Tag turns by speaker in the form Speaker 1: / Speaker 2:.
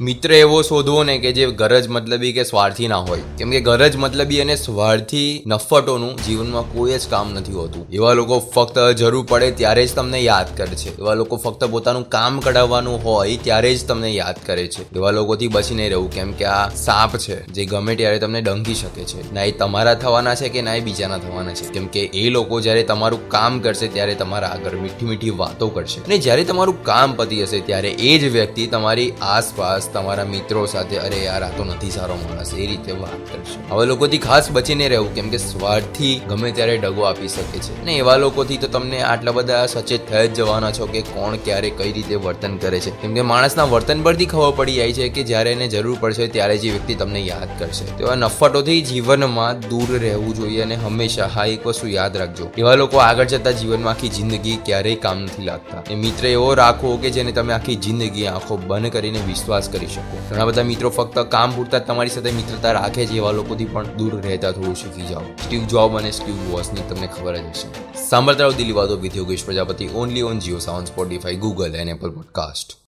Speaker 1: મિત્ર એવો શોધવો ને કે જે ગરજ મતલબી કે સ્વાર્થી ના હોય. કેમ કે ગરજ મતલબી અને સ્વાર્થી નફટોનું જીવનમાં કોઈ જ કામ નથી હોતું. એવા લોકો ફક્ત જરૂર પડે ત્યારે જ તમને યાદ કરે છે. એવા લોકો ફક્ત પોતાનું કામ કઢાવવાનું હોય ત્યારે જ તમને યાદ કરે છે. એવા લોકોથી બચીને રહેવું. કેમ કે આ સાપ છે જે ગમે ત્યારે તમને ડંકી શકે છે. ના એ તમારા થવાના છે કે ના એ બીજાના થવાના છે. કેમ કે એ લોકો જ્યારે તમારું કામ કરશે ત્યારે તમારા આગળ મીઠી મીઠી વાતો કરશે. અને જ્યારે તમારું કામ પતી હશે ત્યારે એ જ વ્યક્તિ તમારી આસપાસ તમારા મિત્રો સાથે, અરે યાર, આ તો નથી સારો માણસ, એ રીતે વાત કરશો. આવા લોકોથી ખાસ બચીને રહેવું, કેમ કે સ્વાર્થથી ગમે ત્યારે ડગો આપી શકે છે. અને એવા લોકોથી તો તમને આટલા બધા સચેત થઈ જ જવાના છો કે કોણ ક્યારે કઈ રીતે વર્તન કરે છે. કેમ કે માણસના વર્તન પરથી ખબર પડી જાય છે કે જ્યારે એને જરૂર પડશે ત્યારે જે વ્યક્તિ તમને યાદ કરશે. તો આ નફટોથી જીવનમાં દૂર રહેવું જોઈએ અને હંમેશા હા એક વસ્તુ યાદ રાખજો. એવા લોકો આગળ જતા જીવનમાં આખી જિંદગી ક્યારેય કામ નથી લાગતા. એ મિત્ર એવો રાખો કે જેને તમે આખી જિંદગી આંખો બંધ કરીને વિશ્વાસ કરી શકો. ઘણા બધા મિત્રો ફક્ત કામ પૂરતા તમારી સાથે મિત્રતા રાખે છે, એવા લોકોથી પણ દૂર રહેતા થોડું શીખી જાઓ. સ્ટીવ જોબ અને સ્ટીવ વોસની તમને ખબર જ હશે. સાંભળતા રહો દિલ્હી વાતો with Yogesh Prajapati only on Jio Saavn Spotify Google and Apple podcast